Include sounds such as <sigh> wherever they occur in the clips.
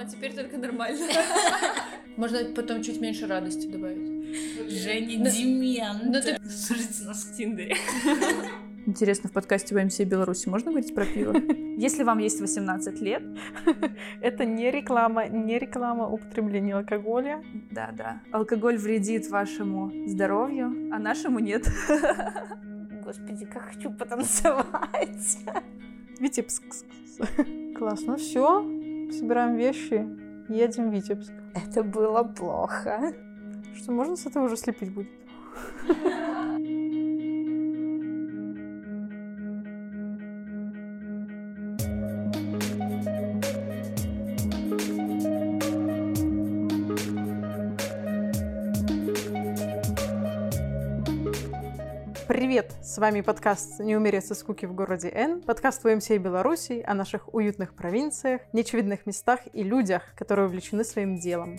А теперь только нормально. <laughs> Можно потом чуть меньше радости добавить. Женя демент. ну ты- Слушайте нас в Тиндере. <laughs> Интересно, в подкасте ВМС Беларуси можно говорить про пиво? <laughs> Если вам есть 18 лет, Это не реклама, не реклама употребления алкоголя. да, да, алкоголь вредит вашему здоровью, а нашему нет. Господи, как хочу потанцевать. Витебск. Класс, ну все, собираем вещи, едем в Витебск. Это было плохо. Что, можно с этого уже слепить будет? <laughs> Привет! С вами подкаст «Не умереть со скуки в городе Н», подкаст ВМС Беларуси о наших уютных провинциях, неочевидных местах и людях, которые увлечены своим делом.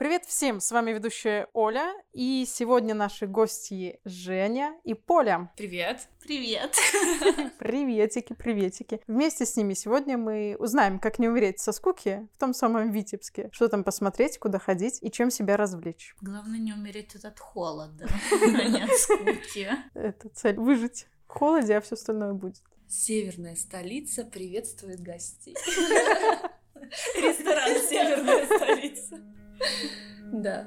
Привет всем! С вами ведущая Оля, и сегодня наши гости Женя и Поля. Привет. Привет. <laughs> Приветики, приветики. Вместе с ними сегодня мы узнаем, как не умереть со скуки в том самом Витебске, что там посмотреть, куда ходить и чем себя развлечь. Главное не умереть от холода, <laughs> а не от скуки. Это цель выжить в холоде, а все остальное будет. Северная столица приветствует гостей. <laughs> Ресторан Северная столица. Да.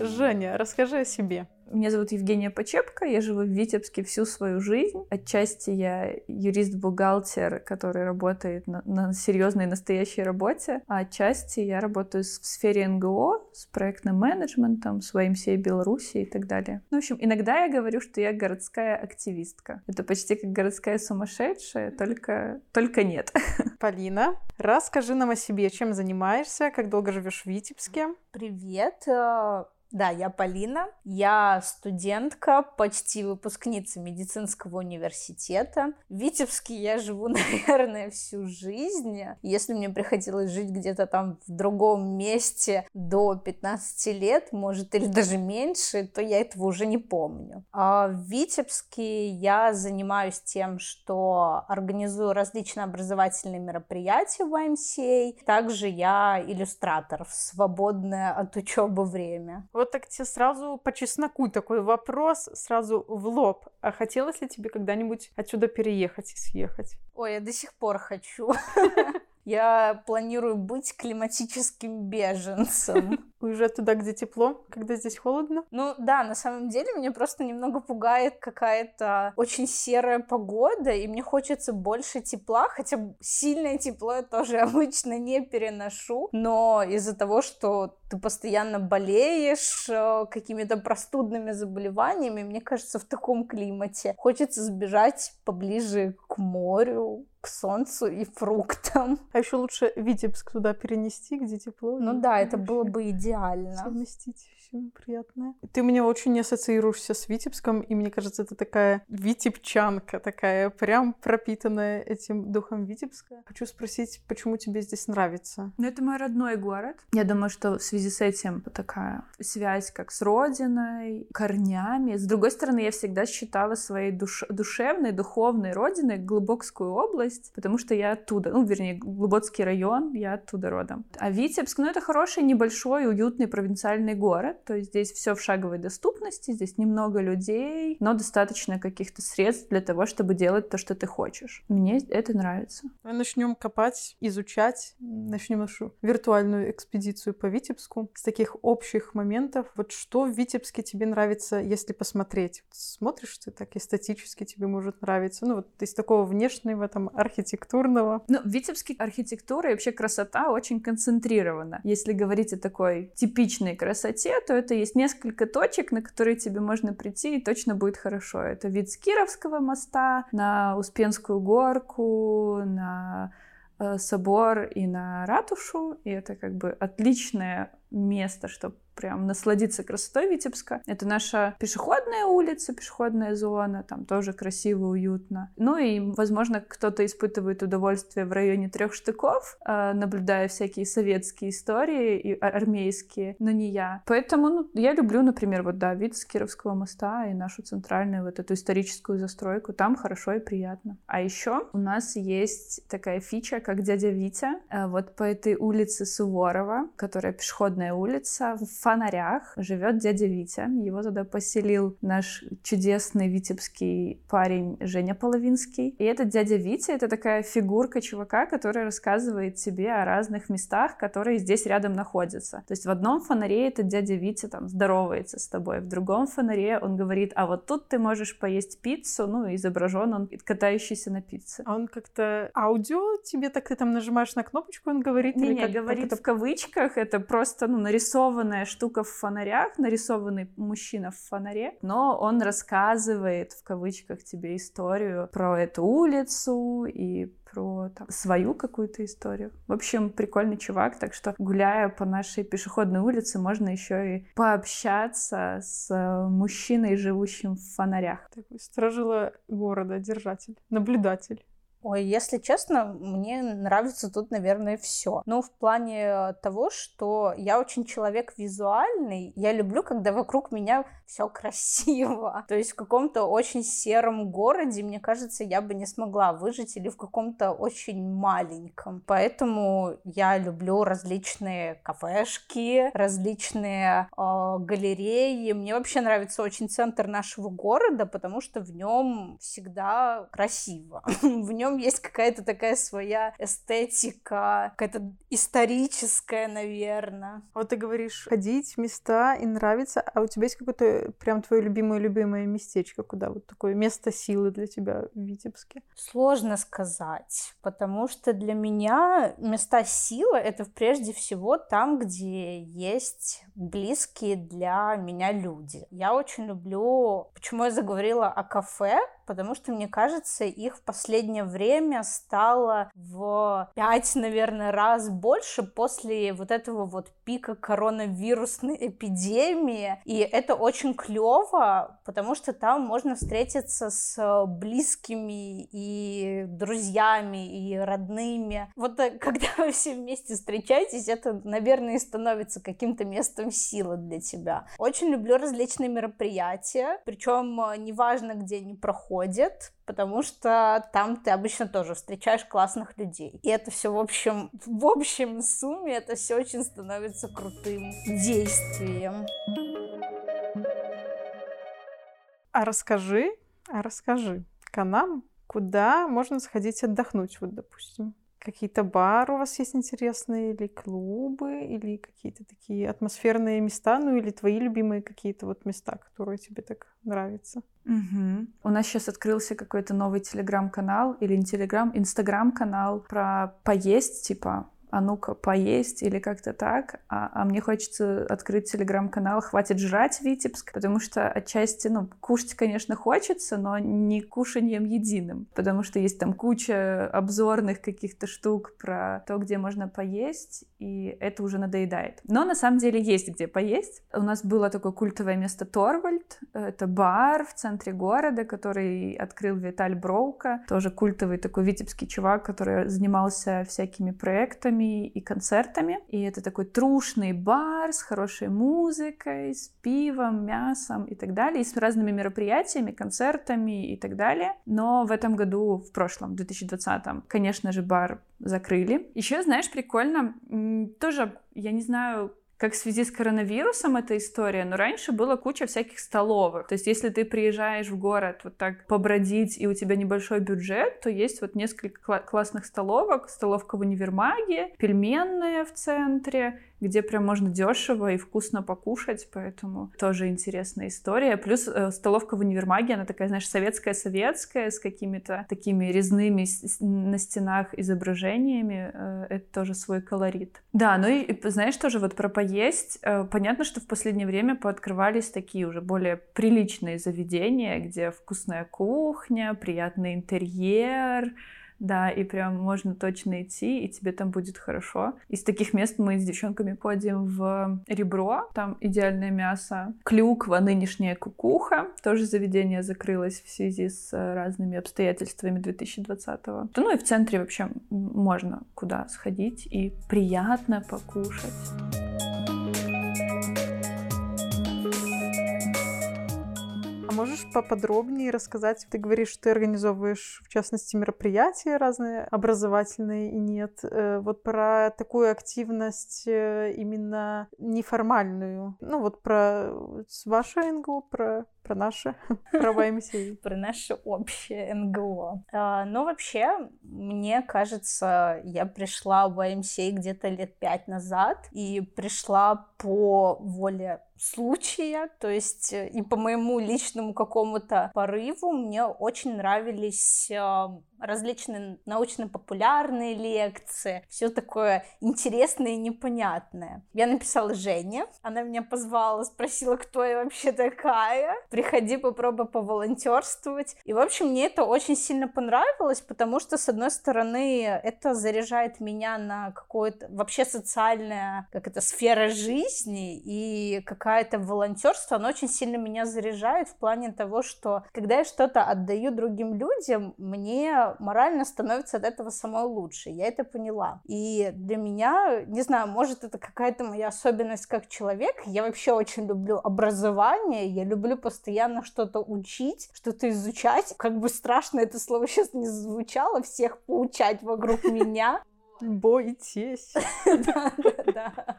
Женя, расскажи о себе. Меня зовут Евгения Почепка, я живу в Витебске всю свою жизнь. Отчасти я юрист-бухгалтер, который работает на, на серьезной настоящей работе, а отчасти я работаю в сфере НГО, с проектным менеджментом, с YMCA Беларуси и так далее. Ну, в общем, иногда я говорю, что я городская активистка. Это почти как городская сумасшедшая, только, только нет. <laughs> Полина, расскажи нам о себе, чем занимаешься, как долго живешь в Витебске. Привет. Да, я Полина. Я студентка, почти выпускница медицинского университета. В Витебске я живу, <laughs> наверное, всю жизнь. Если мне приходилось жить где-то там в другом месте до 15 лет, может, или даже меньше, то я этого уже не помню. А в Витебске я занимаюсь тем, что организую различные образовательные мероприятия в YMCA. Также я иллюстратор в свободное от учебы время. Вот так тебе сразу по чесноку такой вопрос, сразу в лоб. А хотелось ли тебе когда-нибудь отсюда переехать и съехать? Ой, я до сих пор хочу. <laughs> Я планирую быть климатическим беженцем. <laughs> Уезжать туда, где тепло, когда здесь холодно? Ну да, на самом деле меня просто немного пугает какая-то очень серая погода, и мне хочется больше тепла, хотя сильное тепло я тоже <laughs> обычно не переношу, но из-за того, что ты постоянно болеешь э, какими-то простудными заболеваниями, мне кажется, в таком климате хочется сбежать поближе к морю, к солнцу и фруктам. <laughs> А еще лучше Витебск туда перенести, где тепло. Ну да, это было бы идеально. совместить все приятное. Ты меня очень не ассоциируешься с Витебском, и мне кажется, это такая витебчанка, такая прям пропитанная этим духом Витебска. Хочу спросить, почему тебе здесь нравится? Но это мой родной город. Я думаю, что в связи с этим такая связь как с родиной, корнями. С другой стороны, я всегда считала своей душ- душевной, духовной родиной Глубокскую область, потому что я оттуда, ну, вернее, Глубоцкий район, я оттуда родом. А Витебск, ну, это хороший, небольшой, уютный провинциальный город, то есть здесь все в шаговой доступности, здесь немного людей, но достаточно каких-то средств для того, чтобы делать то, что ты хочешь. Мне это нравится. Начнем копать, изучать, начнем нашу виртуальную экспедицию по Витебску с таких общих моментов. Вот что в Витебске тебе нравится, если посмотреть? Смотришь ты так эстетически, тебе может нравиться? Ну вот из такого внешнего, там, архитектурного. Ну, Витебске архитектура и вообще красота очень концентрирована. Если говорить о такой типичной красоте, то это есть несколько точек, на которые тебе можно прийти, и точно будет хорошо. Это вид с Кировского моста на Успенскую горку, на э, собор и на ратушу. И это как бы отличное место, чтобы прям насладиться красотой Витебска. Это наша пешеходная улица, пешеходная зона, там тоже красиво, уютно. Ну и, возможно, кто-то испытывает удовольствие в районе трех штыков, э, наблюдая всякие советские истории и армейские, но не я. Поэтому ну, я люблю, например, вот да, вид с Кировского моста и нашу центральную вот эту историческую застройку. Там хорошо и приятно. А еще у нас есть такая фича, как дядя Витя. Э, вот по этой улице Суворова, которая пешеходная улица, в фонарях живет дядя Витя. Его туда поселил наш чудесный витебский парень Женя Половинский. И этот дядя Витя — это такая фигурка чувака, который рассказывает тебе о разных местах, которые здесь рядом находятся. То есть в одном фонаре этот дядя Витя там здоровается с тобой, в другом фонаре он говорит, а вот тут ты можешь поесть пиццу, ну, изображен он катающийся на пицце. А он как-то аудио тебе так ты там нажимаешь на кнопочку, он говорит? Не, не, как, говорит как это... в кавычках, это просто, ну, нарисованная штука в фонарях, нарисованный мужчина в фонаре, но он рассказывает в кавычках тебе историю про эту улицу и про там, свою какую-то историю. В общем, прикольный чувак, так что гуляя по нашей пешеходной улице, можно еще и пообщаться с мужчиной, живущим в фонарях. Такой стражила города, держатель, наблюдатель. Ой, если честно, мне нравится тут, наверное, все. Ну, в плане того, что я очень человек визуальный, я люблю, когда вокруг меня все красиво. <laughs> То есть в каком-то очень сером городе, мне кажется, я бы не смогла выжить или в каком-то очень маленьком. Поэтому я люблю различные кафешки, различные э, галереи. Мне вообще нравится очень центр нашего города, потому что в нем всегда красиво. <laughs> в нем нем есть какая-то такая своя эстетика, какая-то историческая, наверное. Вот ты говоришь ходить в места и нравится, а у тебя есть какое-то прям твое любимое-любимое местечко, куда вот такое место силы для тебя в Витебске? Сложно сказать, потому что для меня места силы — это прежде всего там, где есть близкие для меня люди. Я очень люблю... Почему я заговорила о кафе? Потому что, мне кажется, их в последнее время стало в пять, наверное, раз больше после вот этого вот пика коронавирусной эпидемии. И это очень клево, потому что там можно встретиться с близкими и друзьями, и родными. Вот э, <laughs> когда вы все вместе встречаетесь, это, наверное, и становится каким-то местом силы для тебя. Очень люблю различные мероприятия, причем э, неважно, где они проходят, потому что там ты обычно тоже встречаешь классных людей. И это все в общем, в общем сумме это все очень становится крутым действием. А расскажи, а расскажи к нам, куда можно сходить отдохнуть, вот, допустим. Какие-то бары у вас есть интересные, или клубы, или какие-то такие атмосферные места, ну или твои любимые какие-то вот места, которые тебе так нравятся? Угу. У нас сейчас открылся какой-то новый телеграм-канал или не телеграм, инстаграм-канал про поесть, типа а ну-ка поесть или как-то так, а, а мне хочется открыть телеграм-канал «Хватит жрать Витебск», потому что отчасти, ну, кушать, конечно, хочется, но не кушанием единым, потому что есть там куча обзорных каких-то штук про то, где можно поесть, и это уже надоедает. Но на самом деле есть где поесть. У нас было такое культовое место Торвальд, это бар в центре города, который открыл Виталь Броука, тоже культовый такой витебский чувак, который занимался всякими проектами, концертами и концертами. И это такой трушный бар с хорошей музыкой, с пивом, мясом и так далее, и с разными мероприятиями, концертами и так далее. Но в этом году, в прошлом, 2020, конечно же, бар закрыли. Еще, знаешь, прикольно, тоже, я не знаю, как в связи с коронавирусом эта история, но раньше было куча всяких столовых. То есть если ты приезжаешь в город вот так побродить, и у тебя небольшой бюджет, то есть вот несколько кла- классных столовок. Столовка в универмаге, пельменная в центре, где прям можно дешево и вкусно покушать, поэтому тоже интересная история. Плюс э, столовка в универмаге, она такая, знаешь, советская-советская, с какими-то такими резными на стенах изображениями. Э, это тоже свой колорит. Да, ну и, знаешь, тоже вот про поесть. Э, понятно, что в последнее время пооткрывались такие уже более приличные заведения, где вкусная кухня, приятный интерьер, Да, и прям можно точно идти, и тебе там будет хорошо. Из таких мест мы с девчонками ходим в Ребро, там идеальное мясо. Клюква, нынешняя кукуха, тоже заведение закрылось в связи с разными обстоятельствами 2020-го. Ну и в центре вообще можно куда сходить и приятно покушать. Можешь поподробнее рассказать? Ты говоришь, что ты организовываешь, в частности, мероприятия разные, образовательные и нет. Э, вот про такую активность э, именно неформальную. Ну вот про ваше НГО, про про наше, <laughs> про YMCA. Про наше общее НГО. А, ну, вообще, мне кажется, я пришла в YMCA где-то лет пять назад, и пришла по воле случая, то есть э, и по моему личному какому-то порыву мне очень нравились различные научно-популярные лекции, все такое интересное и непонятное. Я написала Жене, она меня позвала, спросила, кто я вообще такая, приходи, попробуй поволонтерствовать. И, в общем, мне это очень сильно понравилось, потому что, с одной стороны, это заряжает меня на какое-то вообще социальное, как это, сфера жизни, и какая-то волонтерство, оно очень сильно меня заряжает в плане того, что когда я что-то отдаю другим людям, мне морально становится от этого самой лучше. Я это поняла. И для меня, не знаю, может, это какая-то моя особенность как человек. Я вообще очень люблю образование. Я люблю постоянно что-то учить, что-то изучать. Как бы страшно это слово сейчас не звучало, всех поучать вокруг <laughs> меня. Бойтесь. Да, да, да.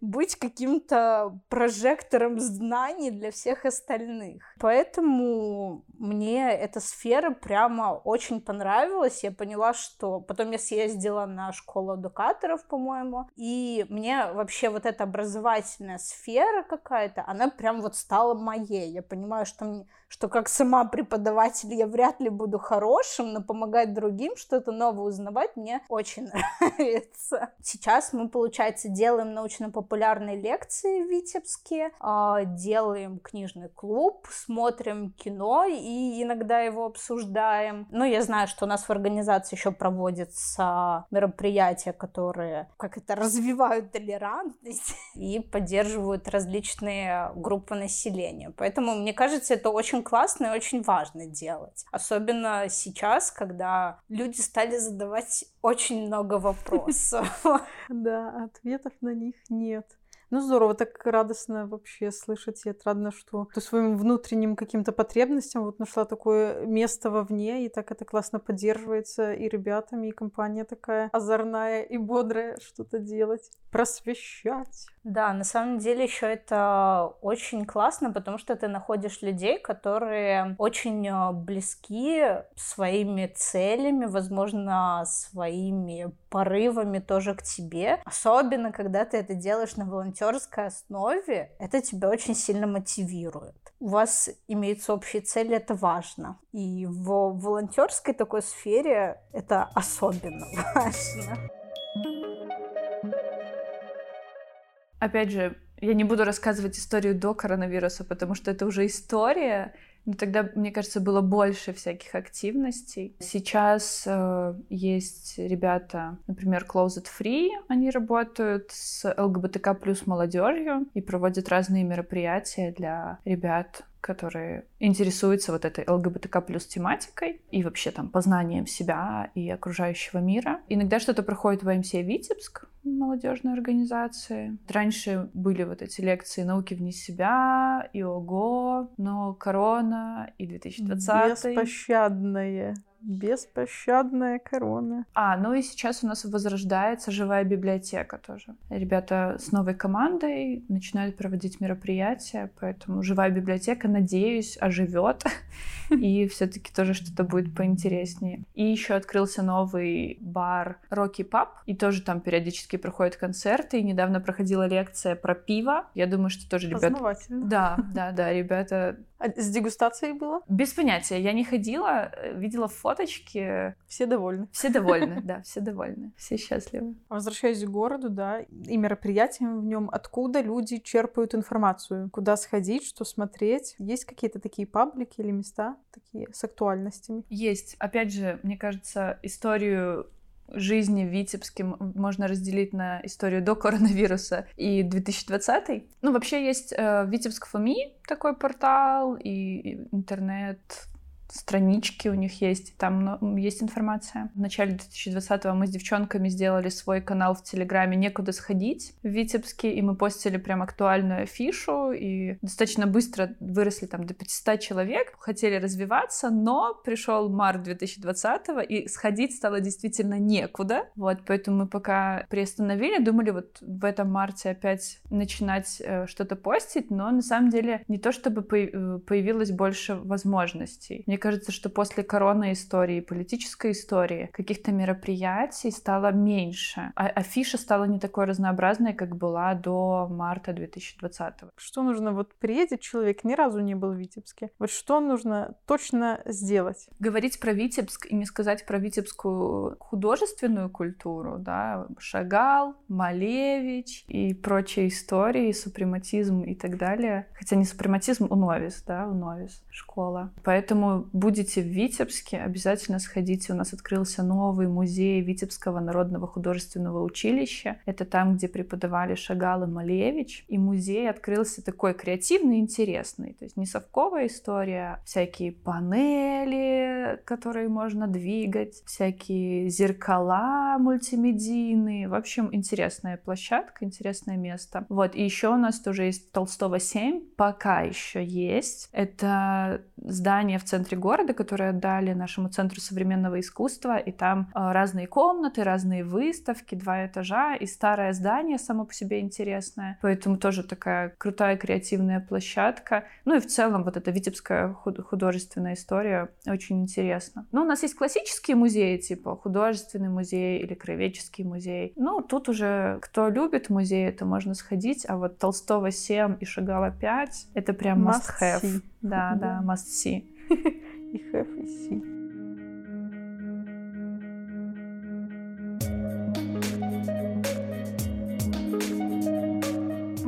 Быть каким-то прожектором знаний для всех остальных. Поэтому мне эта сфера прямо очень понравилась. Я поняла, что потом я съездила на школу адукаторов, по-моему, и мне вообще вот эта образовательная сфера какая-то, она прям вот стала моей. Я понимаю, что мне что как сама преподаватель я вряд ли буду хорошим, но помогать другим что-то новое узнавать мне очень нравится. Сейчас мы, получается, делаем научно-популярные лекции в Витебске, а, делаем книжный клуб, смотрим кино и иногда его обсуждаем. Ну, я знаю, что у нас в организации еще проводятся мероприятия, которые, как это, развивают толерантность <laughs> и поддерживают различные группы населения. Поэтому, мне кажется, это очень классно и очень важно делать. Особенно сейчас, когда люди стали задавать очень много вопросов. <laughs> Да, ответов на них нет. Ну, здорово, так радостно вообще слышать и отрадно, что ты своим внутренним каким-то потребностям вот нашла такое место вовне, и так это классно поддерживается и ребятами, и компания такая озорная и бодрая что-то делать, просвещать. Да, на самом деле еще это очень классно, потому что ты находишь людей, которые очень э, близки своими целями, возможно, своими порывами тоже к тебе. Особенно, когда ты это делаешь на волонтерской основе, это тебя очень сильно мотивирует. У вас имеются общие цели, это важно. И в волонтерской такой сфере это особенно <laughs> важно. Опять же, я не буду рассказывать историю до коронавируса, потому что это уже история. Но тогда, мне кажется, было больше всяких активностей. Сейчас э, есть ребята, например, Closet Free, они работают с ЛГБТК плюс молодежью и проводят разные мероприятия для ребят которые интересуются вот этой ЛГБТК плюс тематикой и вообще там познанием себя и окружающего мира. Иногда что-то проходит в МС Витебск, молодежной организации. Раньше были вот эти лекции науки вне себя, и ОГО, но корона и 2020. Беспощадные. Беспощадная корона. А, ну и сейчас у нас возрождается живая библиотека тоже. Ребята с новой командой начинают проводить мероприятия, поэтому живая библиотека, надеюсь, оживет <laughs> и все-таки тоже что-то будет поинтереснее. И еще открылся новый бар Rocky Pub, и тоже там периодически проходят концерты, и недавно проходила лекция про пиво. Я думаю, что тоже ребята... Да, да, да, ребята... А с дегустацией было? Без понятия, я не ходила, э, видела фоточки. Все довольны. Все довольны, <laughs> да, все довольны, все счастливы. Возвращаясь к городу, да, и мероприятиям в нем, откуда люди черпают информацию? Куда сходить, что смотреть? Есть какие-то такие паблики или места такие с актуальностями? Есть. Опять же, мне кажется, историю жизни в Витебске можно разделить на историю до коронавируса и 2020. Ну, вообще есть э, Витебск ФОМИ, такой портал, и интернет странички у них есть, там есть информация. В начале 2020-го мы с девчонками сделали свой канал в Телеграме «Некуда сходить» в Витебске, и мы постили прям актуальную афишу, и достаточно быстро выросли там до 500 человек, хотели развиваться, но пришел март 2020-го, и сходить стало действительно некуда. Вот, поэтому мы пока приостановили, думали вот в этом марте опять начинать э, что-то постить, но на самом деле не то чтобы э, появилось больше возможностей. Мне кажется, что после корона истории, политической истории, каких-то мероприятий стало меньше. А афиша стала не такой разнообразной, как была до марта 2020. Что нужно? Вот приедет человек, ни разу не был в Витебске. Вот что нужно точно сделать? Говорить про Витебск и не сказать про витебскую художественную культуру, да, Шагал, Малевич и прочие истории, супрематизм и так далее. Хотя не супрематизм, уновис, да, уновис, школа. Поэтому будете в Витебске, обязательно сходите. У нас открылся новый музей Витебского народного художественного училища. Это там, где преподавали Шагал и Малевич. И музей открылся такой креативный интересный. То есть не совковая история, а всякие панели, которые можно двигать, всякие зеркала мультимедийные. В общем, интересная площадка, интересное место. Вот, и еще у нас тоже есть Толстого 7, пока еще есть. Это здание в центре города, которые отдали нашему Центру современного искусства, и там э, разные комнаты, разные выставки, два этажа, и старое здание само по себе интересное, поэтому тоже такая крутая креативная площадка. Ну и в целом вот эта витебская художественная история очень интересна. Ну, у нас есть классические музеи, типа художественный музей или краеведческий музей. Ну, тут уже кто любит музей, то можно сходить, а вот Толстого 7 и Шагала 5 — это прям must, must. Да, да, <laughs> must <laughs> y jefe, sí.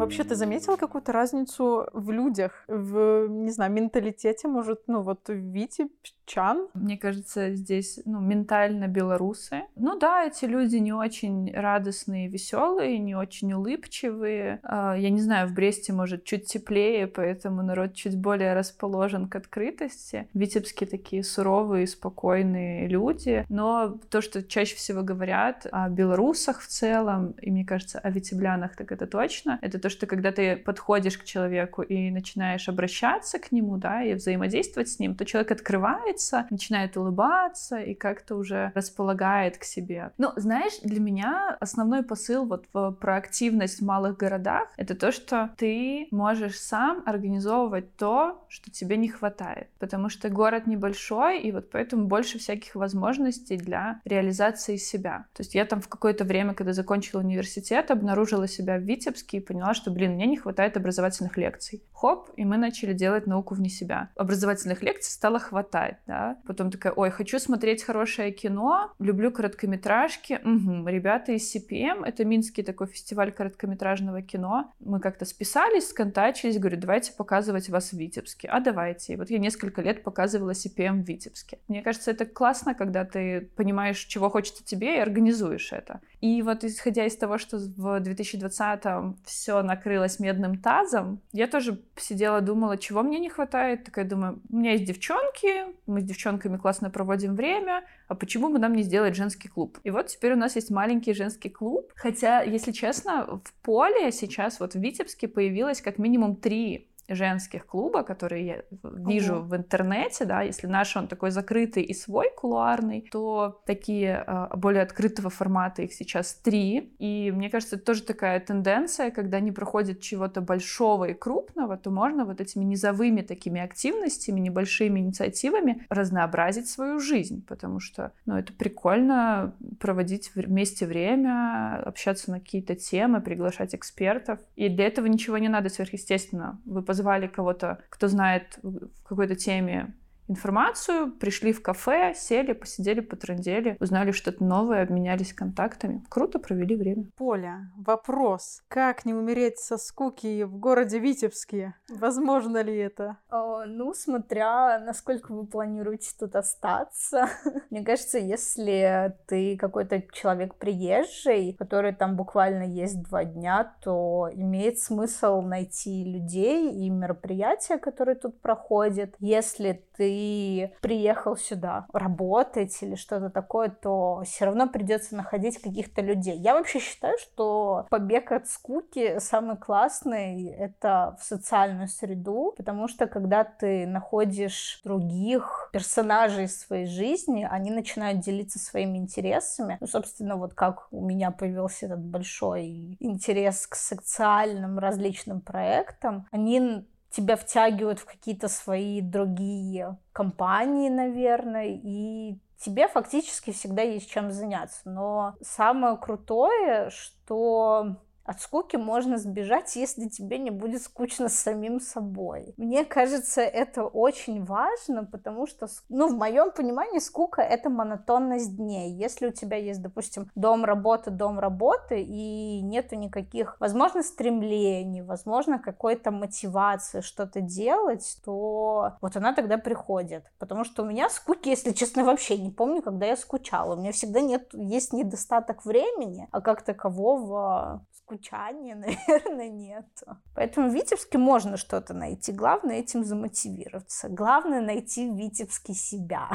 Вообще, ты заметила какую-то разницу в людях, в, не знаю, менталитете, может, ну вот витебчан? Мне кажется, здесь, ну, ментально белорусы. Ну да, эти люди не очень радостные, веселые, не очень улыбчивые. А, я не знаю, в Бресте, может, чуть теплее, поэтому народ чуть более расположен к открытости. Витебские такие суровые, спокойные люди. Но то, что чаще всего говорят о белорусах в целом, и мне кажется, о витеблянах, так это точно, это то, что когда ты подходишь к человеку и начинаешь обращаться к нему, да, и взаимодействовать с ним, то человек открывается, начинает улыбаться и как-то уже располагает к себе. Ну, знаешь, для меня основной посыл вот в проактивность в малых городах — это то, что ты можешь сам организовывать то, что тебе не хватает. Потому что город небольшой, и вот поэтому больше всяких возможностей для реализации себя. То есть я там в какое-то время, когда закончила университет, обнаружила себя в Витебске и поняла, что, блин, мне не хватает образовательных лекций. Хоп, и мы начали делать науку вне себя. Образовательных лекций стало хватать, да. Потом такая, ой, хочу смотреть хорошее кино, люблю короткометражки. Угу. Ребята из CPM, это Минский такой фестиваль короткометражного кино. Мы как-то списались, сконтачились, говорю, давайте показывать вас в Витебске. А давайте. И вот я несколько лет показывала CPM в Витебске. Мне кажется, это классно, когда ты понимаешь, чего хочется тебе, и организуешь это. И вот исходя из того, что в 2020-м все накрылась медным тазом, я тоже сидела, думала, чего мне не хватает. Такая думаю, у меня есть девчонки, мы с девчонками классно проводим время, а почему бы нам не сделать женский клуб? И вот теперь у нас есть маленький женский клуб. Хотя, если честно, в поле сейчас вот в Витебске появилось как минимум три женских клуба, которые я вижу Ого. в интернете, да, если наш он такой закрытый и свой кулуарный, то такие э, более открытого формата их сейчас три. И мне кажется, это тоже такая тенденция, когда не проходит чего-то большого и крупного, то можно вот этими низовыми такими активностями, небольшими инициативами разнообразить свою жизнь, потому что, ну, это прикольно проводить вместе время, общаться на какие-то темы, приглашать экспертов. И для этого ничего не надо сверхъестественно. Вы позвали кого-то, кто знает в какой-то теме информацию, пришли в кафе, сели, посидели, потрындели, узнали что-то новое, обменялись контактами. Круто провели время. Поля, вопрос. Как не умереть со скуки в городе Витебске? Возможно ли это? О, ну, смотря насколько вы планируете тут остаться. <laughs> Мне кажется, если ты какой-то человек приезжий, который там буквально есть два дня, то имеет смысл найти людей и мероприятия, которые тут проходят. Если ты приехал сюда работать или что-то такое, то все равно придется находить каких-то людей. Я вообще считаю, что побег от скуки самый классный — это в социальную среду, потому что когда ты находишь других персонажей своей жизни, они начинают делиться своими интересами. Ну, собственно, вот как у меня появился этот большой интерес к социальным различным проектам, они тебя втягивают в какие-то свои другие компании, наверное, и тебе фактически всегда есть чем заняться. Но самое крутое, что от скуки можно сбежать, если тебе не будет скучно с самим собой. Мне кажется, это очень важно, потому что, ну, в моем понимании, скука — это монотонность дней. Если у тебя есть, допустим, дом, работа, дом, работа, и нету никаких, возможно, стремлений, возможно, какой-то мотивации что-то делать, то вот она тогда приходит. Потому что у меня скуки, если честно, вообще не помню, когда я скучала. У меня всегда нет, есть недостаток времени, а как такового скучания, <laughs> наверное, нет. Поэтому в Витебске можно что-то найти. Главное этим замотивироваться. Главное найти в Витебске себя.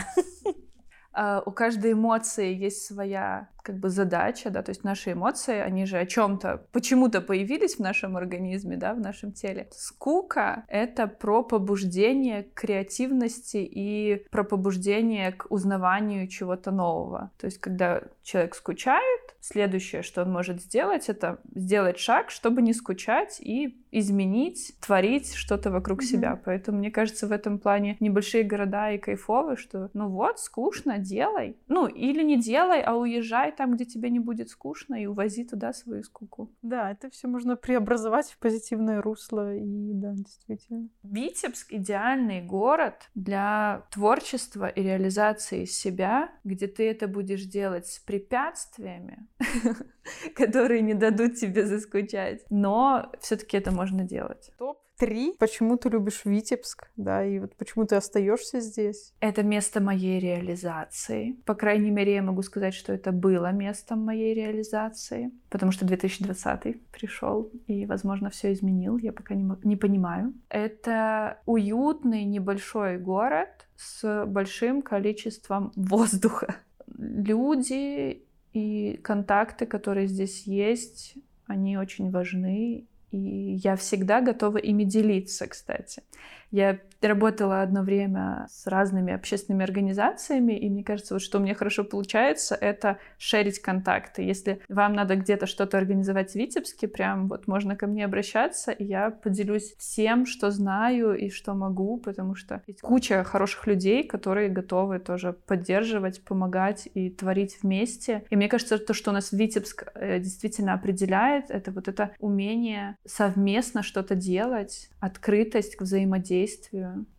Uh, <laughs> у каждой эмоции есть своя как бы задача, да, то есть наши эмоции, они же о чем-то почему-то появились в нашем организме, да, в нашем теле. Скука — это про побуждение к креативности и про побуждение к узнаванию чего-то нового. То есть когда человек скучает, следующее, что он может сделать, это сделать шаг, чтобы не скучать и изменить, творить что-то вокруг mm-hmm. себя. Поэтому, мне кажется, в этом плане небольшие города и кайфовые, что ну вот, скучно, делай. Ну, или не делай, а уезжай там, где тебе не будет скучно, и увози туда свою скуку. Да, это все можно преобразовать в позитивное русло, и да, действительно. Витебск — идеальный город для творчества и реализации себя, где ты это будешь делать с препятствиями, <laughs> которые не дадут тебе заскучать. Но все-таки это можно делать. Топ три. Почему ты любишь Витебск, да, и вот почему ты остаешься здесь? Это место моей реализации. По крайней мере, я могу сказать, что это было местом моей реализации, потому что 2020 пришел и, возможно, все изменил. Я пока не, не понимаю. Это уютный небольшой город с большим количеством воздуха. Люди и контакты, которые здесь есть, они очень важны. И я всегда готова ими делиться, кстати. Я работала одно время с разными общественными организациями, и мне кажется, вот что у меня хорошо получается, это шерить контакты. Если вам надо где-то что-то организовать в Витебске, прям вот можно ко мне обращаться, и я поделюсь всем, что знаю и что могу, потому что есть куча хороших людей, которые готовы тоже поддерживать, помогать и творить вместе. И мне кажется, то, что у нас Витебск э, действительно определяет, это вот это умение совместно что-то делать, открытость к взаимодействию.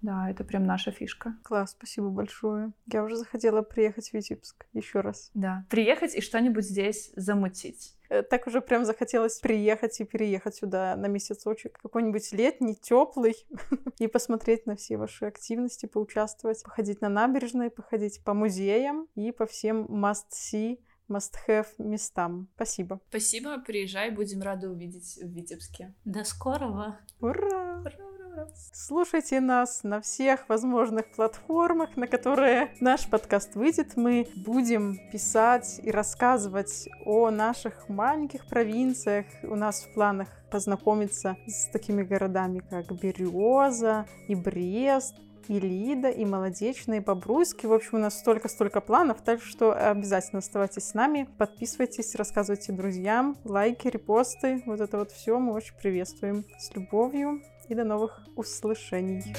Да, это прям наша фишка. Класс, спасибо большое. Я уже захотела приехать в Витебск еще раз. Да, приехать и что-нибудь здесь замутить. Э, так уже прям захотелось приехать и переехать сюда на месяцочек. Какой-нибудь летний, теплый. <laughs> и посмотреть на все ваши активности, поучаствовать, походить на набережной, походить по музеям и по всем must-see must-have местам. Спасибо. Спасибо, приезжай, будем рады увидеть в Витебске. До скорого. Ура! Ура. Слушайте нас на всех возможных платформах, на которые наш подкаст выйдет. Мы будем писать и рассказывать о наших маленьких провинциях. У нас в планах познакомиться с такими городами, как Береза и Брест, и Лида, и Молодечная, и Бобруйский. В общем, у нас столько-столько планов, так что обязательно оставайтесь с нами, подписывайтесь, рассказывайте друзьям, лайки, репосты, вот это вот все мы очень приветствуем. С любовью и до новых услышаний.